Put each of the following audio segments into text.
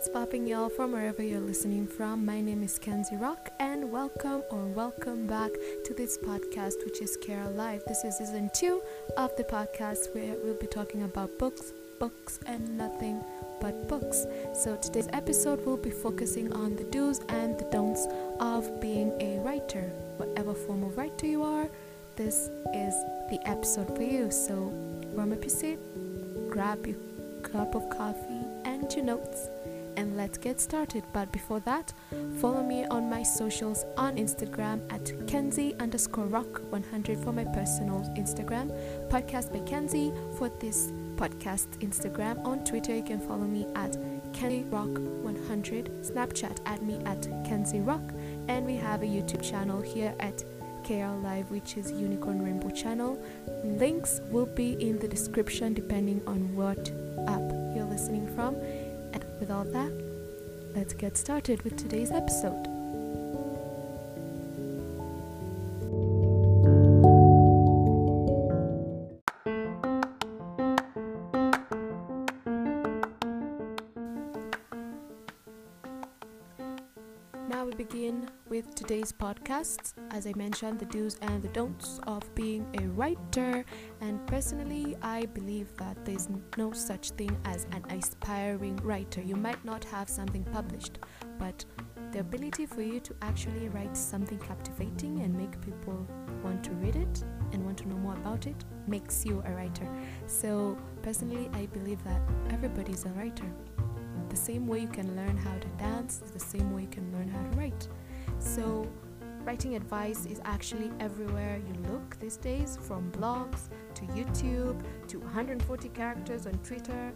What's popping, y'all, from wherever you're listening from? My name is Kenzie Rocque, and welcome or welcome back to this podcast, which is Care Live. This is season two of the podcast where we'll be talking about books, books, and nothing but books. So today's episode will be focusing on the do's and the don'ts of being a writer. Whatever form of writer you are, this is the episode for you. So warm up your seat, grab your cup of coffee and your notes and let's get started. But before that, follow me on my socials on Instagram at Kenzie underscore rocque 100 for my personal Instagram, podcast by Kenzie for this podcast Instagram. On Twitter, you can follow me at Kenzie Rocque 100, Snapchat at me at Kenzie Rocque, and we have a YouTube channel here at KL Live, which is Unicorn Rainbow channel. Links will be in the description depending on what app you're listening from. With all that, let's get started with today's episode. Podcast. As I mentioned, the do's and the don'ts of being a writer. And personally, I believe that there's no such thing as an aspiring writer. You might not have something published, but the ability for you to actually write something captivating and make people want to read it and want to know more about it makes you a writer. So, personally, I believe that everybody's a writer. The same way you can learn how to dance is the same way you can learn how to write. So, writing advice is actually everywhere you look these days from blogs to YouTube to 140 characters on Twitter,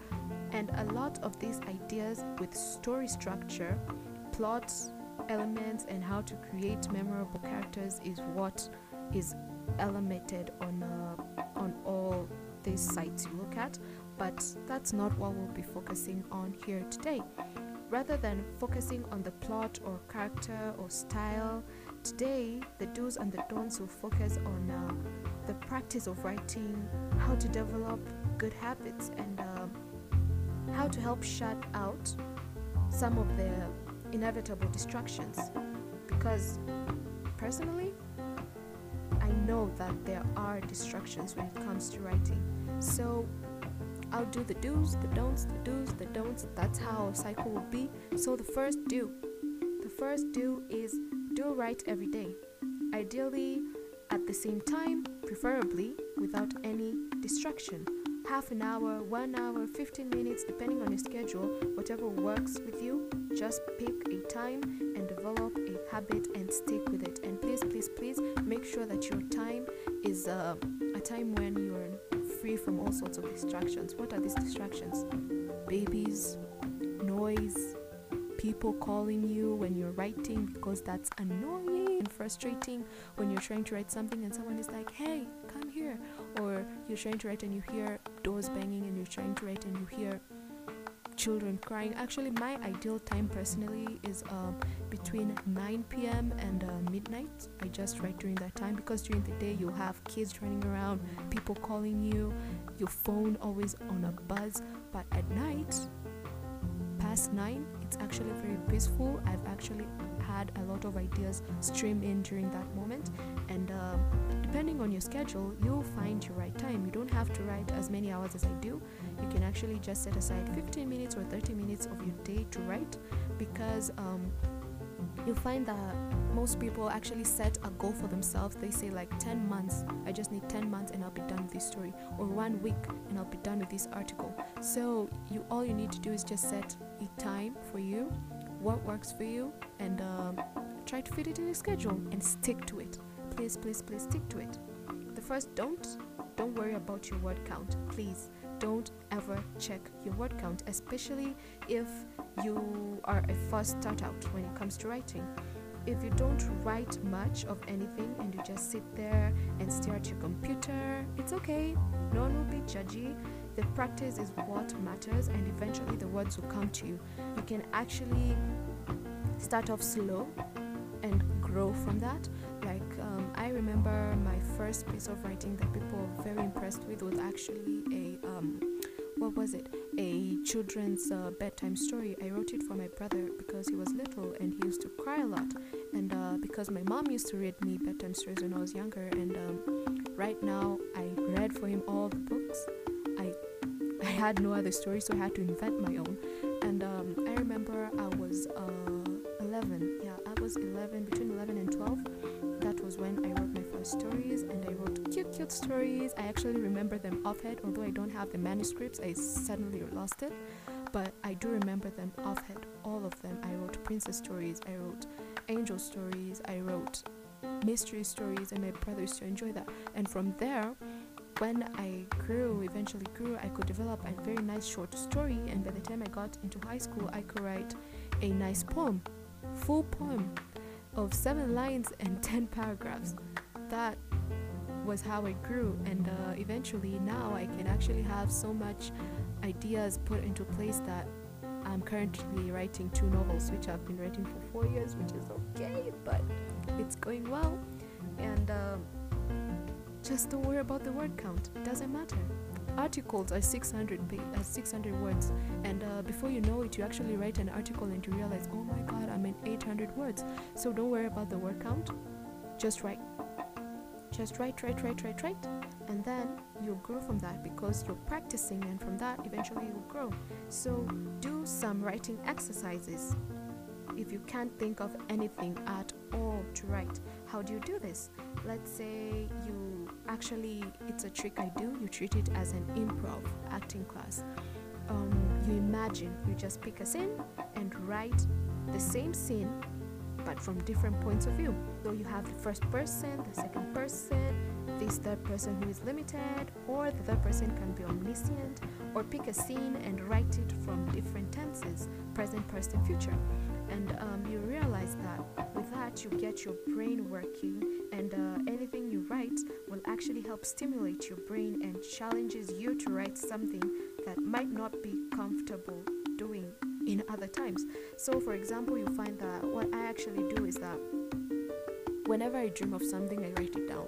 and a lot of these ideas with story structure, plots, elements, and how to create memorable characters is what is elemented on uh, on all these sites you look at but that's not what we'll be focusing on here today. Rather than focusing on the plot or character or style, today the do's and the don'ts will focus on uh, the practice of writing, how to develop good habits, and uh, how to help shut out some of the inevitable distractions. Because personally, I know that there are distractions when it comes to writing. So I'll do the do's, the don'ts, the do's, the don'ts. That's how a cycle will be. So the first do, the first do is do write every day. Ideally, at the same time, preferably without any distraction. Half an hour, one hour, 15 minutes, depending on your schedule, whatever works with you, just pick a time and develop a habit and stick with it. And please, please, please make sure that your time is uh, a time when you're free from all sorts of distractions. What are these distractions? Babies, noise, people calling you when you're writing because that's annoying and frustrating when you're trying to write something and someone is like, hey, come here. Or you're trying to write and you hear doors banging and you're trying to write and you hear children crying. Actually, my ideal time personally is uh, between 9 p.m. and uh, midnight. I just write during that time because during the day you have kids running around, people calling you, your phone always on a buzz. But at night, 9, it's actually very peaceful. I've actually had a lot of ideas stream in during that moment and uh, depending on your schedule you'll find your right time you don't have to write as many hours as i do you can actually just set aside 15 minutes or 30 minutes of your day to write because um, you'll find that most people actually set a goal for themselves. They say like 10 months, I just need 10 months and I'll be done with this story, or one week and I'll be done with this article. So you all you need to do is just set time for you, what works for you, and um, try to fit it in your schedule and stick to it. Please, please, please stick to it. The first don't don't worry about your word count. Please don't ever check your word count, especially if you are a first start out when it comes to writing. If you don't write much of anything and you just sit there and stare at your computer, it's okay. No one will be judgy. The practice is what matters, and eventually the words will come to you. You can actually start off slow and grow from that. Like, um, I remember my first piece of writing that people were very impressed with was actually a um, what was it? A children's uh, bedtime story. I wrote it for my brother because he was little and he used to cry a lot. And uh, because my mom used to read me bedtime stories when I was younger. And um, right now, I read for him all the books. Had no other story, so I had to invent my own. And um, I remember I was uh, 11. Yeah, I was 11, between 11 and 12. That was when I wrote my first stories, and I wrote cute, cute stories. I actually remember them offhand, although I don't have the manuscripts. I suddenly lost it, but I do remember them offhand. All of them. I wrote princess stories. I wrote angel stories. I wrote mystery stories, and my brother used to enjoy that. And from there when I grew, eventually grew, I could develop a very nice short story. And by the time I got into high school, I could write a nice poem, full poem of seven lines and 10 paragraphs. That was how I grew. And uh, eventually, now I can actually have so much ideas put into place that I'm currently writing two novels, which I've been writing for four years, which is okay, but it's going well. And uh, just don't worry about the word count. It doesn't matter. Articles are 600 pa- uh, 600 words, and uh, before you know it, you actually write an article and you realize, oh my god, I'm in 800 words. So don't worry about the word count. Just write. Just write, write, write, write, write, and then you'll grow from that because you're practicing, and from that, eventually, you'll grow. So do some writing exercises. If you can't think of anything at all to write, how do you do this? Let's say you actually, it's a trick I do, you treat it as an improv acting class. Um, you imagine, you just pick a scene and write the same scene but from different points of view. So you have the first person, the second person, this third person who is limited, or the third person can be omniscient, or pick a scene and write it from different tenses present, past, and future. And um, you realize that that, you get your brain working, and uh, anything you write will actually help stimulate your brain and challenges you to write something that might not be comfortable doing in other times. So, for example, you find that what I actually do is that whenever I dream of something, I write it down,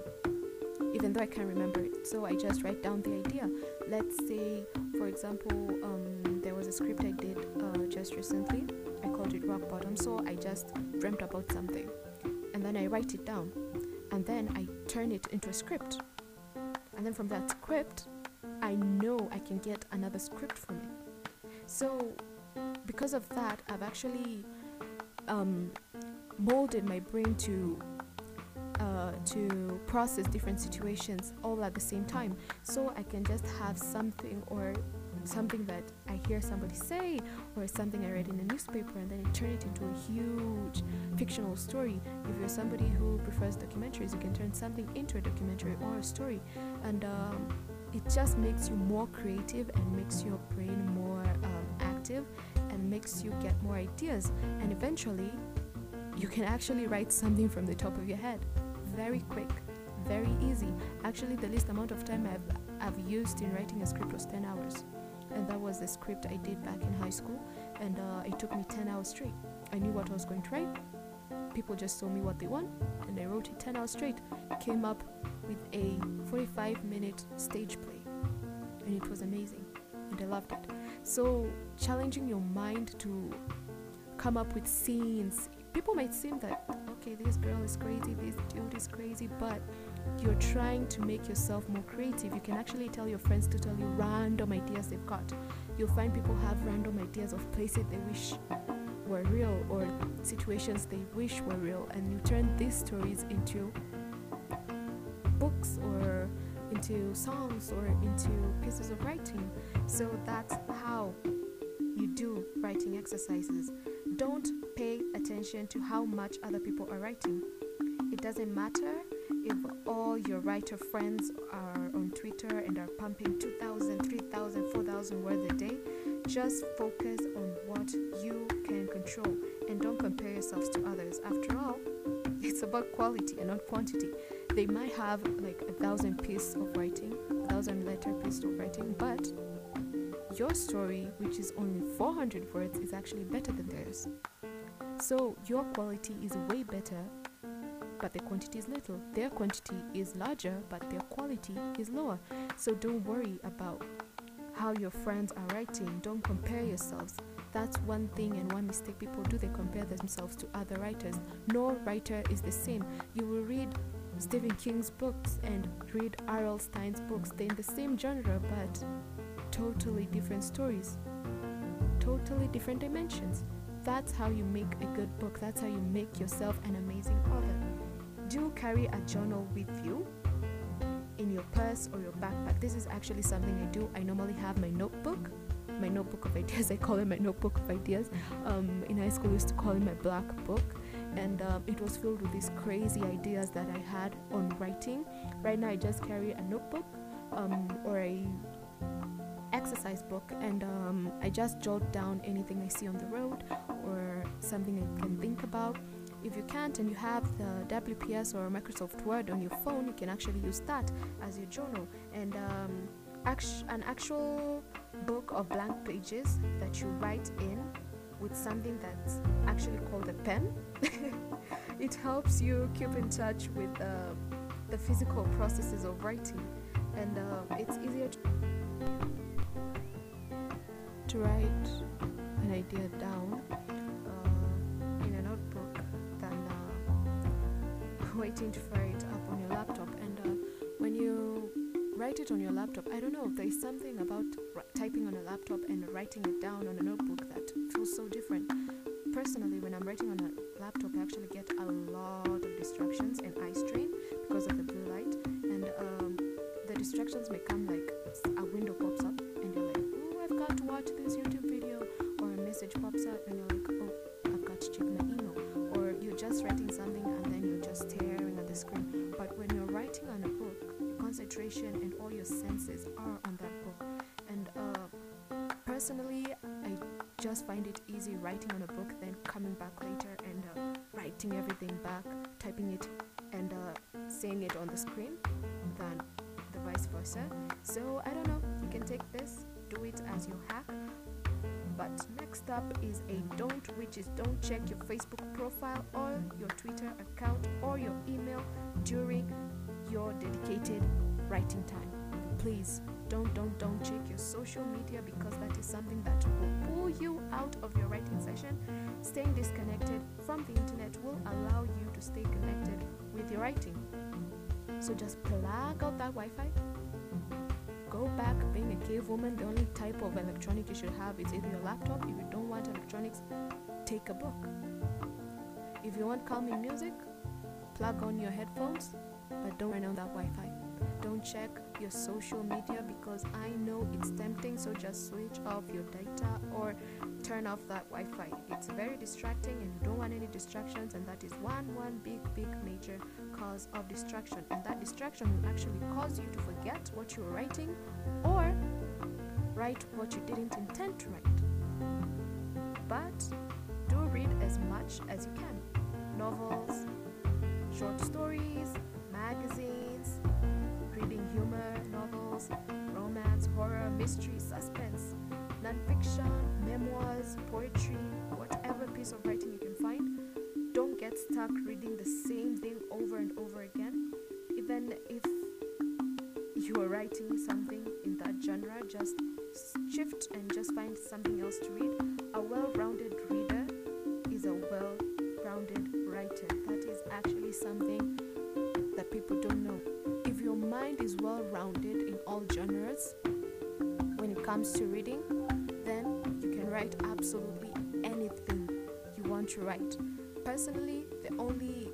even though I can't remember it. So, I just write down the idea. Let's say, for example, um, there was a script I did uh, just recently. I called it Rock Bottom. So, I just dreamt about something and then I write it down and then I turn it into a script. And then from that script, I know I can get another script from it. So because of that, I've actually um, molded my brain to uh, to process different situations all at the same time. So I can just have something or something that I hear somebody say or something I read in a newspaper and then I turn it into a huge fictional story. If you're somebody who prefers documentaries, you can turn something into a documentary or a story. And um, it just makes you more creative and makes your brain more um, active and makes you get more ideas. And eventually, you can actually write something from the top of your head. Very quick, very easy. Actually, the least amount of time I've, I've used in writing a script was 10 hours. And that was the script I did back in high school. And uh, it took me 10 hours straight. I knew what I was going to write. People just told me what they want, and I wrote it 10 hours straight. Came up with a 45 minute stage play. And it was amazing. And I loved it. So, challenging your mind to come up with scenes. People might seem that, okay, this girl is crazy, this dude is crazy, but you're trying to make yourself more creative. You can actually tell your friends to tell you random ideas they've got. You'll find people have random ideas of places they wish were real or situations they wish were real, and you turn these stories into books or into songs or into pieces of writing. So that's how you do writing exercises. Don't pay attention to how much other people are writing. It doesn't matter if all your writer friends are on Twitter and are pumping 2,000, 3,000, 4,000 words a day. Just focus on what you can control and don't compare yourselves to others. After all, it's about quality and not quantity. They might have like a thousand pieces of writing, a thousand letter piece of writing, but your story, which is only 400 words, is actually better than theirs. So your quality is way better, but the quantity is little. Their quantity is larger, but their quality is lower. So don't worry about how your friends are writing. Don't compare yourselves. That's one thing and one mistake people do. They compare themselves to other writers. No writer is the same. You will read Stephen King's books and read R.L. Stine's books. They're in the same genre, but totally different stories, totally different dimensions. That's how you make a good book. That's how you make yourself an amazing author. Do carry a journal with you in your purse or your backpack. This is actually something I do. I normally have my notebook, my notebook of ideas. I call it my notebook of ideas. Um, in high school, I used to call it my black book, and um, it was filled with these crazy ideas that I had on writing. Right now, I just carry a notebook um, or a exercise book and um, I just jot down anything I see on the road or something I can think about if you can't and you have the WPS or Microsoft Word on your phone, you can actually use that as your journal. And um, act- an actual book of blank pages that you write in with something that's actually called a pen. it helps you keep in touch with uh, the physical processes of writing, and uh, it's easier to, to write an idea down uh, in a notebook than uh, waiting to fire it up on your laptop. And uh, when you write it on your laptop i don't know there's something about r- typing on a laptop and writing it down on a notebook that feels so different. Personally when i'm writing on a laptop i actually get a lot of distractions and eye strain because of the blue light. And um, the distractions may come like message pops up and you're like oh i've got to check my email or you're just writing something and then you're just staring at the screen. But when you're writing on a book, your concentration and all your senses are on that book. And uh, personally, I just find it easy writing on a book than coming back later and uh, writing everything back, typing it, and uh, it on the screen than the vice versa. So I don't know. You can take this, do it as your hack. But next up is a don't, which is don't check your Facebook profile or your Twitter account or your email during your dedicated writing time. Please don't, don't, don't check your social media because that is something that will pull you out of your writing session. Staying disconnected from the internet will allow you to stay connected with your writing. So just plug out that Wi Fi back being a cave woman the only type of electronic you should have is either your laptop. If you don't want electronics take a book. If you want calming music plug on your headphones but don't run on that wi-fi don't check your social media because i know it's tempting so just switch off your data or turn off that wi-fi. It's very distracting and you don't want any distractions and that is one one big big major cause of distraction. And that distraction will actually cause you to forget what you were writing or write what you didn't intend to write. But do read as much as you can. Novels short stories magazines reading humor novels romance horror mystery suspense nonfiction memoirs poetry whatever piece of writing you can find don't get stuck reading the same thing over and over again. Even if you are writing something in that genre, just shift and just find something else to read. A well rounded reader is a well rounded writer. That is actually something genres, when it comes to reading, then you can write absolutely anything you want to write personally, the only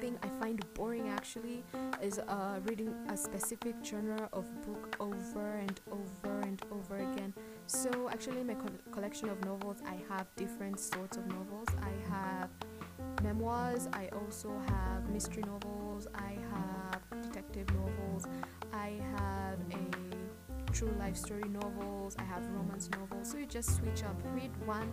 thing I find boring actually is uh, reading a specific genre of book over and over and over again. So, actually, in my co- collection of novels, I have different sorts of novels. I have memoirs, I also have mystery novels, true life story novels, I have romance novels. So, you just switch up, read one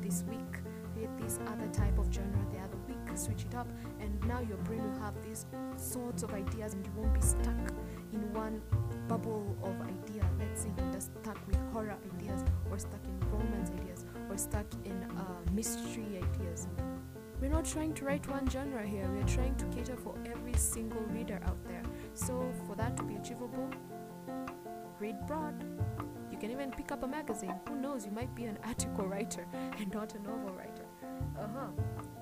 this week read this other type of genre the other week, switch it up, and now your brain will have these sorts of ideas and you won't be stuck in one bubble of idea. Let's say you're stuck with horror ideas, or stuck in romance ideas, or stuck in uh, mystery ideas. We're not trying to write one genre here, we're trying to cater for every single reader out there. So, for that to be achievable, read broad. You can even pick up a magazine. Who knows? You might be an article writer and not a novel writer. Uh huh.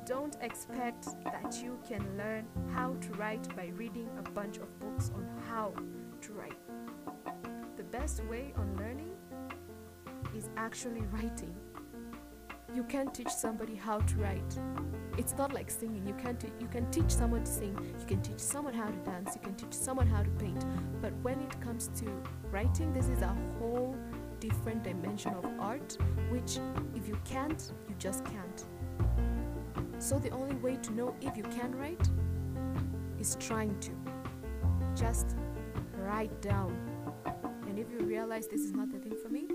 Don't expect that you can learn how to write by reading a bunch of books on how to write. The best way on learning is actually writing. You can't teach somebody how to write. It's not like singing. You can't you can teach someone to sing, you can teach someone how to dance, you can teach someone how to paint. But when it comes to writing, this is a whole different dimension of art which if you can't, you just can't. So the only way to know if you can write is trying to. Just write down. And if you realize this is not the thing for me,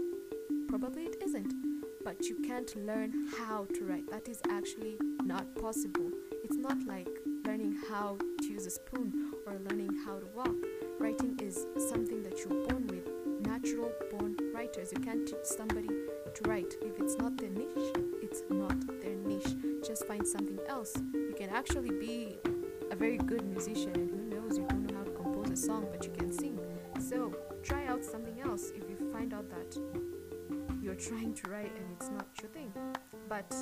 probably it isn't. But you can't learn how to write. That is actually not possible. It's not like learning how to use a spoon or learning how to walk. Writing is something that you're born with. Natural born writers. You can't teach somebody to write. If it's not their niche, it's not their niche. Just find something else. You can actually be a very good musician, and who knows, you don't know how to compose a song, but you can sing. So try out something else if you find out that you're trying to write and it's not your thing. But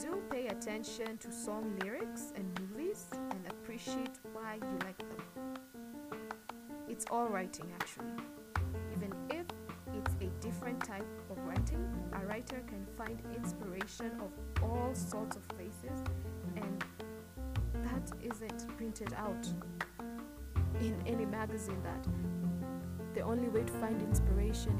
do pay attention to song lyrics and movies and appreciate why you like them. It's all writing actually. Even if it's a different type of writing, a writer can find inspiration of all sorts of places and that isn't printed out in any magazine that the only way to find inspiration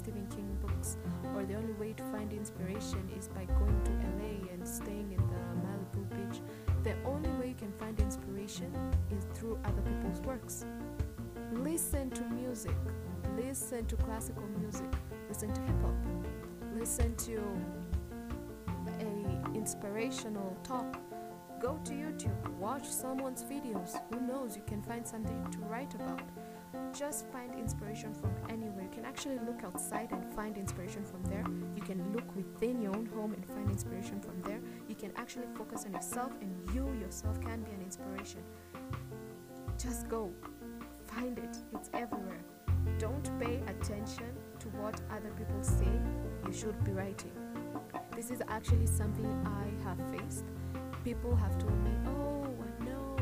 Stephen King books, or the only way to find inspiration is by going to LA and staying in the Malibu beach. The only way you can find inspiration is through other people's works. Listen to music, listen to classical music, listen to hip hop, listen to a inspirational talk. Go to YouTube, watch someone's videos. Who knows, you can find something to write about just find inspiration from anywhere. You can actually look outside and find inspiration from there. You can look within your own home and find inspiration from there. You can actually focus on yourself, and you yourself can be an inspiration. Just go, find it, it's everywhere. Don't pay attention to what other people say you should be writing. This is actually something I have faced. People have told me, oh, no,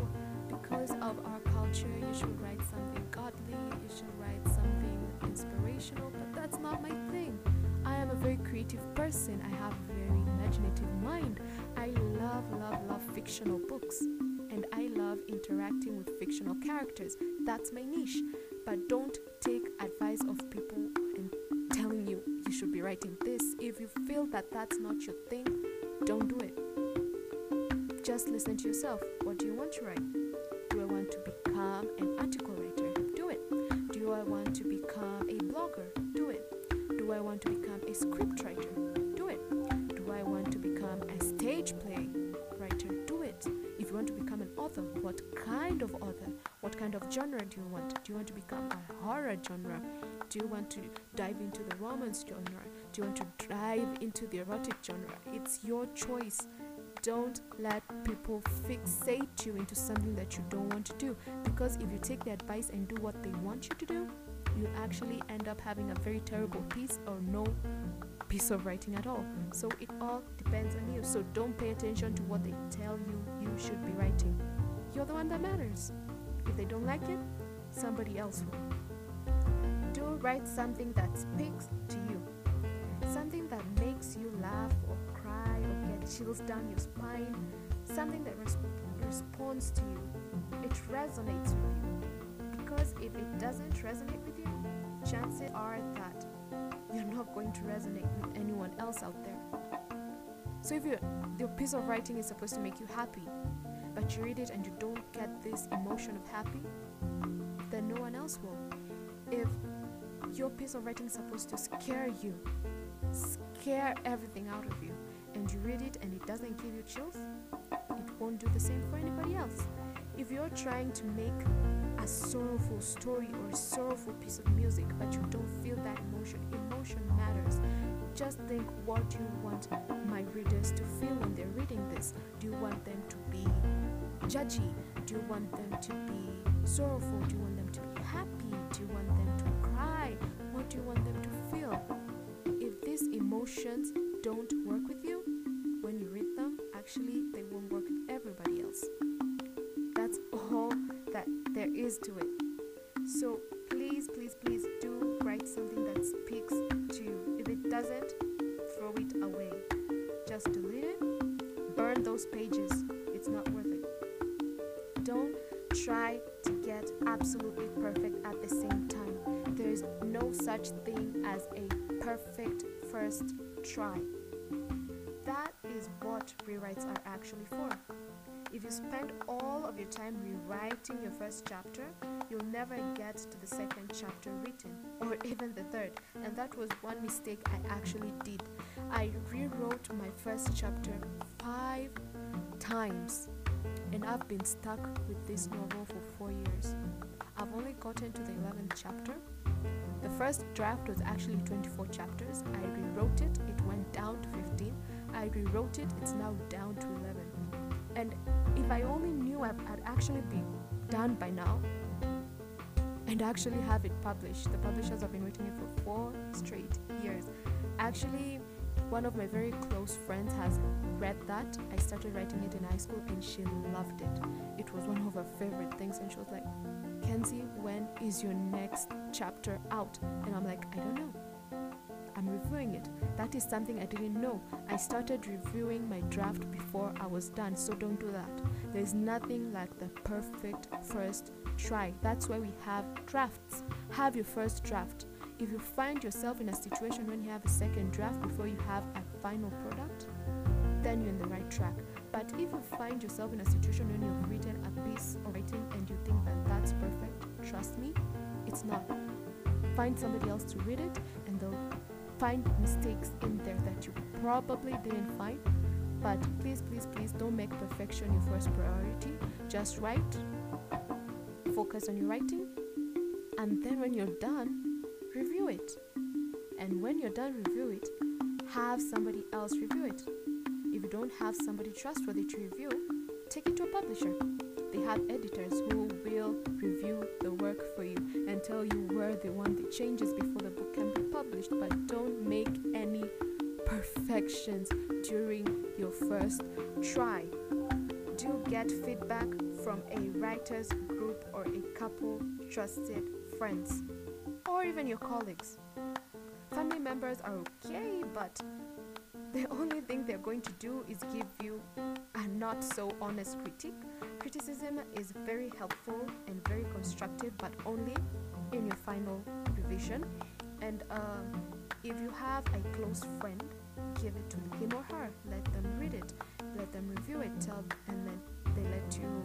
because of our culture, you should write something godly, you should write something inspirational, but that's not my thing. I am a very creative person, I have a very imaginative mind. I love, love, love fictional books, and I love interacting with fictional characters. That's my niche. But don't take advice of people and telling you you should be writing this. If you feel that that's not your thing, don't do it. Just listen to yourself. What do you want to write? I want to become a scriptwriter? Do it. Do I want to become a stage play writer? Do it. If you want to become an author, what kind of author? What kind of genre do you want? Do you want to become a horror genre? Do you want to dive into the romance genre? Do you want to dive into the erotic genre? It's your choice don't let people fixate you into something that you don't want to do because if you take their advice and do what they want you to do you actually end up having a very terrible piece or no piece of writing at all. So it all depends on you. So don't pay attention to what they tell you you should be writing. You're the one that matters. If they don't like it somebody else will. Do write something that speaks to you. Something that makes you laugh or cry or get chills down your spine, something that res- responds to you. It resonates with you. Because if it doesn't resonate with you, chances are that you're not going to resonate with anyone else out there. So if your your piece of writing is supposed to make you happy, but you read it and you don't get this emotion of happy, then no one else will. If your piece of writing is supposed to scare you, scare everything out of you, and you read it and it doesn't give you chills, it won't do the same for anybody else. If you're trying to make a sorrowful story or a sorrowful piece of music, but you don't feel that emotion, emotion matters. Just think what you want my readers to feel when they're reading this? Do you want them to be judgy? Do you want them to be sorrowful? Do you want them to be happy? Do you want them to cry? what do you want them to feel? If these emotions don't work with you, when you read them, actually is to it. So please, please, please do write something that speaks to you. If it doesn't, throw it away. Just delete it, burn those pages. It's not worth it. Don't try to get absolutely perfect at the same time. There's no such thing as a perfect first try. That is what rewrites are actually for. If you spend all of your time rewriting your first chapter, you'll never get to the second chapter written, or even the third. And that was one mistake I actually did. I rewrote my first chapter five times, and I've been stuck with this novel for four years. I've only gotten to the 11th chapter. The first draft was actually 24 chapters. I rewrote it, it went down to 15. I rewrote it, it's now down to 11. And if I only knew I would actually been done by now and actually have it published, the publishers have been waiting it for four straight years. Actually, one of my very close friends has read that. I started writing it in high school and she loved it. It was one of her favorite things, and she was like, Kenzie, when is your next chapter out? And I'm like, I don't know. Reviewing it. That is something I didn't know. I started reviewing my draft before I was done, so don't do that. There's nothing like the perfect first try. That's why we have drafts. Have your first draft. If you find yourself in a situation when you have a second draft before you have a final product, then you're in the right track. But if you find yourself in a situation when you've written a piece of writing and you think that that's perfect, trust me, it's not. Find somebody else to read it and they'll find mistakes in there that you probably didn't find. But please, please, please don't make perfection your first priority. Just write, focus on your writing, and then when you're done, review it. And when you're done, review it, have somebody else review it. If you don't have somebody trustworthy to review, take it to a publisher. They have editors who will review the work for you and tell you where they want the changes before the can be published. But don't make any perfections during your first try. Do get feedback from a writer's group or a couple trusted friends or even your colleagues. Family members are okay, but the only thing they're going to do is give you a not so honest critique. Criticism is very helpful and very constructive, but only in your final revision. And um, if you have a close friend, give it to him or her. Let them read it, let them review it, tell, and then they let you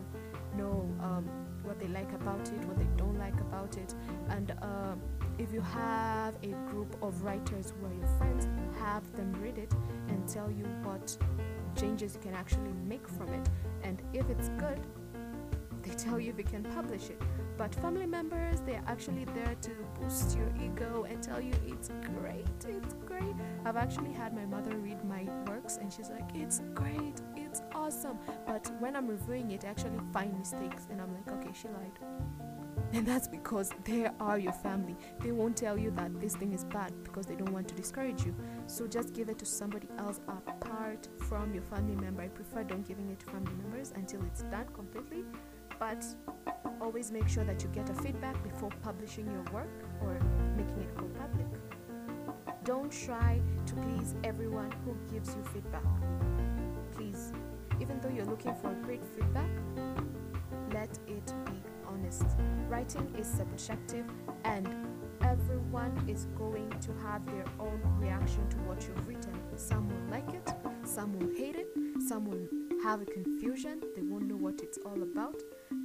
know um, what they like about it, what they don't like about it, and uh, if you have a group of writers who are your friends, have them read it and tell you what changes you can actually make from it. And if it's good, they tell you they can publish it. But family members, they're actually there to boost your ego and tell you it's great, it's great. I've actually had my mother read my works and she's like, it's great, it's awesome. But when I'm reviewing it, I actually find mistakes and I'm like, okay, she lied. And that's because they are your family. They won't tell you that this thing is bad because they don't want to discourage you. So just give it to somebody else apart from your family member. I prefer don't giving it to family members until it's done completely. But always make sure that you get a feedback before publishing your work or making it go public. Don't try to please everyone who gives you feedback. Please, even though you're looking for great feedback, let it be honest. Writing is subjective and everyone is going to have their own reaction to what you've written. Some will like it, some will hate it, some will have a confusion, they won't know what it's all about.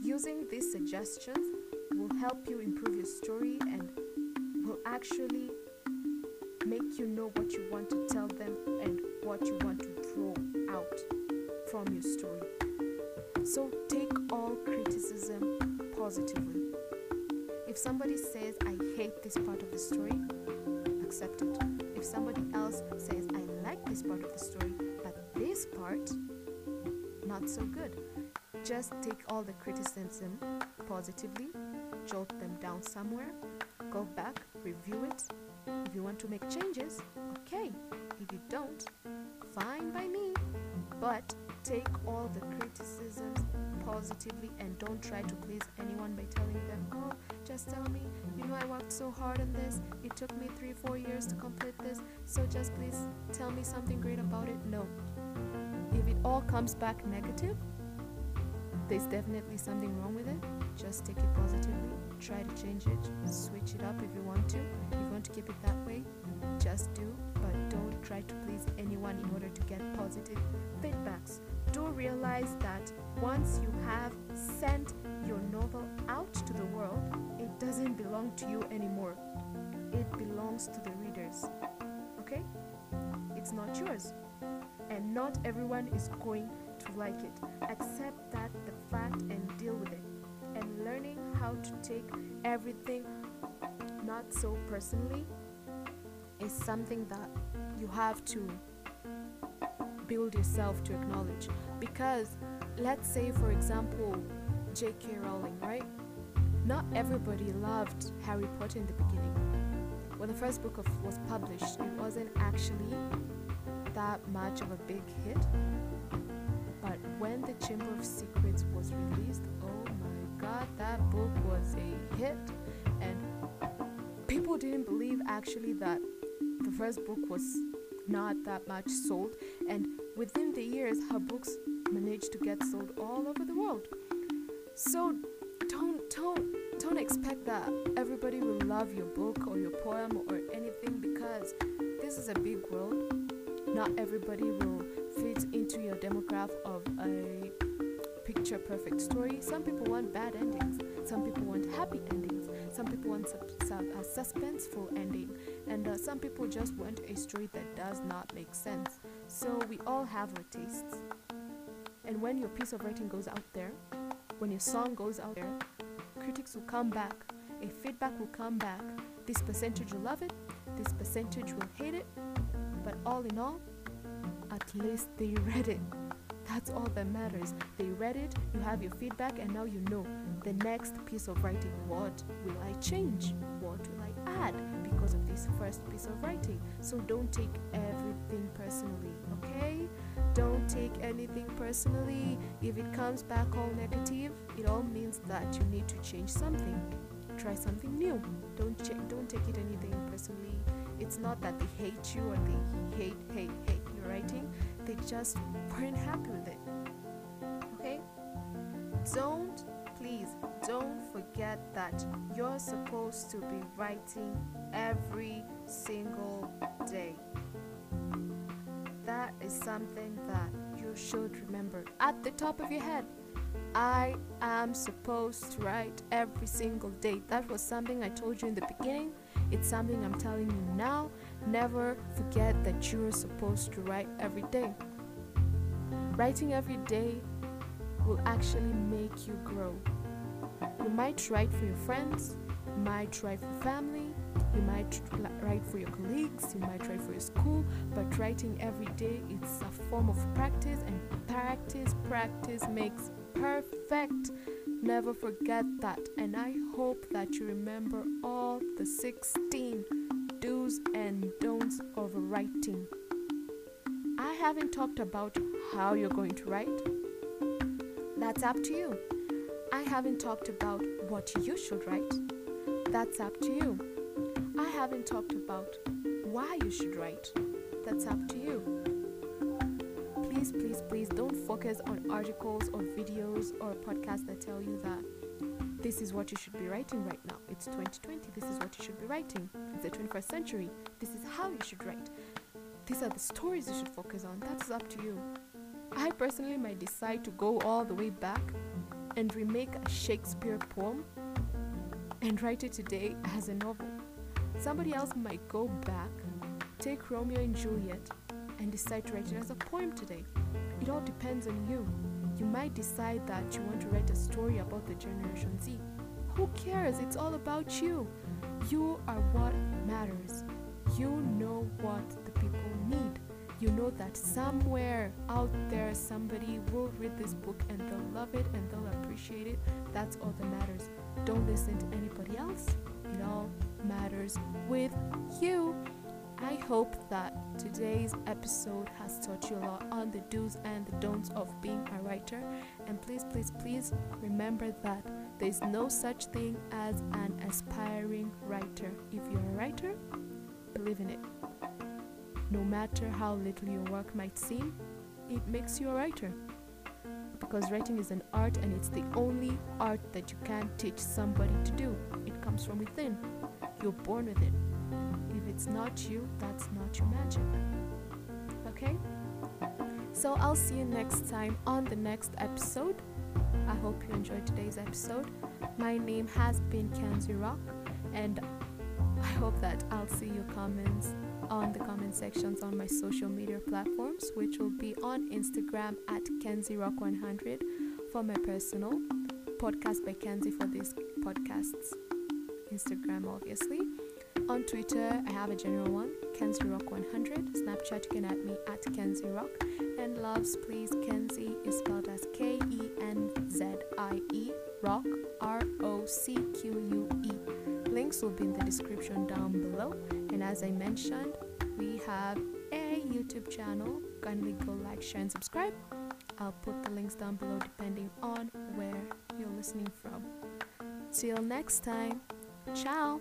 Using these suggestions will help you improve your story and will actually make you know what you want to tell them and what you want to draw out from your story. So take all criticism positively. If somebody says, I hate this part of the story, accept it. If somebody else says, I like this part of the story, but this part, not so good, just take all the criticism positively, jot them down somewhere, go back, review it, If you want to make changes, okay. If you don't, fine by me. But take all the criticisms positively and don't try to please anyone by telling them, oh, just tell me, you know, I worked so hard on this. It took me three, four years to complete this. So just please tell me something great about it. No. If it all comes back negative, there's definitely something wrong with it. Just take it positively. Try to change it. Switch it up if you want to. If you want to keep it that way, just do. But don't try to please anyone in order to get positive feedbacks. Do realize that once you have sent your novel out to the world, it doesn't belong to you anymore. It belongs to the readers. Okay? It's not yours. And not everyone is going to like it. Accept that the fact and deal with it. And learning how to take everything not so personally is something that you have to build yourself to acknowledge. Because let's say, for example, J.K. Rowling, right? Not everybody loved Harry Potter in the beginning. When the first book of, was published, it wasn't actually that much of a big hit. When The Chamber of Secrets was released, oh my god, that book was a hit. And people didn't believe actually that the first book was not that much sold. And within the years, her books managed to get sold all over the world. So don't don't don't expect that everybody will love your book or your poem or anything because this is a big world. Not everybody will fit into your demographic of a picture perfect story. Some people want bad endings. Some people want happy endings. Some people want a suspenseful ending. And uh, some people just want a story that does not make sense. So we all have our tastes. And when your piece of writing goes out there, when your song goes out there, critics will come back, a feedback will come back. This percentage will love it, this percentage will hate it, all in all, at least they read it. That's all that matters. They read it, you have your feedback, and now you know the next piece of writing. What will I change? What will I add because of this first piece of writing? So don't take everything personally, okay? Don't take anything personally. If it comes back all negative, it all means that you need to change something. Try something new. Don't ch- don't take it anything personally. It's not that they hate you or they hate hate hate your writing they just weren't happy with it. Okay? Don't, please, don't forget that you're supposed to be writing every single day. That is something that you should remember at the top of your head. I am supposed to write every single day. That was something I told you in the beginning. It's something I'm telling you now. Never forget that you're supposed to write every day. Writing every day will actually make you grow. You might write for your friends, you might write for family, you might write for your colleagues, you might write for your school, but writing every day is a form of practice, and practice, practice makes perfect. Never forget that, and I hope that you remember all the 16 do's and don'ts of writing. I haven't talked about how you're going to write. That's up to you. I haven't talked about what you should write. That's up to you. I haven't talked about why you should write. That's up to you. Please, please, please don't focus on articles or videos or podcasts that tell you that this is what you should be writing right now. It's 2020. This is what you should be writing. It's the 21st century. This is how you should write. These are the stories you should focus on. That's up to you. I personally might decide to go all the way back and remake a Shakespeare poem and write it today as a novel. Somebody else might go back, take Romeo and Juliet, and decide to write it as a poem today. It all depends on you. You might decide that you want to write a story about the Generation Z. Who cares? It's all about you. You are what matters. You know what the people need. You know that somewhere out there somebody will read this book and they'll love it and they'll appreciate it. That's all that matters. Don't listen to anybody else. It all matters with you. I hope that today's episode has taught you a lot on the do's and the don'ts of being a writer. And please, please, please remember that there's no such thing as an aspiring writer. If you're a writer, believe in it. No matter how little your work might seem, it makes you a writer. Because writing is an art and it's the only art that you can teach somebody to do. It comes from within. You're born with it it's not you, that's not your magic. Okay? So I'll see you next time on the next episode. I hope you enjoyed today's episode. My name has been Kenzie Rocque, and I hope that I'll see your comments on the comment sections on my social media platforms, which will be on Instagram at Kenzie Rocque 100 for my personal podcast by Kenzie for these podcasts. Instagram, obviously. On Twitter, I have a general one, Kenzie Rocque 100. Snapchat, you can add me at Kenzie Rocque. And loves, please, Kenzie is spelled as K E N Z I E, Rocque, R O C Q U E. Links will be in the description down below. And as I mentioned, we have a YouTube channel. Kindly go like, share, and subscribe. I'll put the links down below depending on where you're listening from. Till next time, ciao!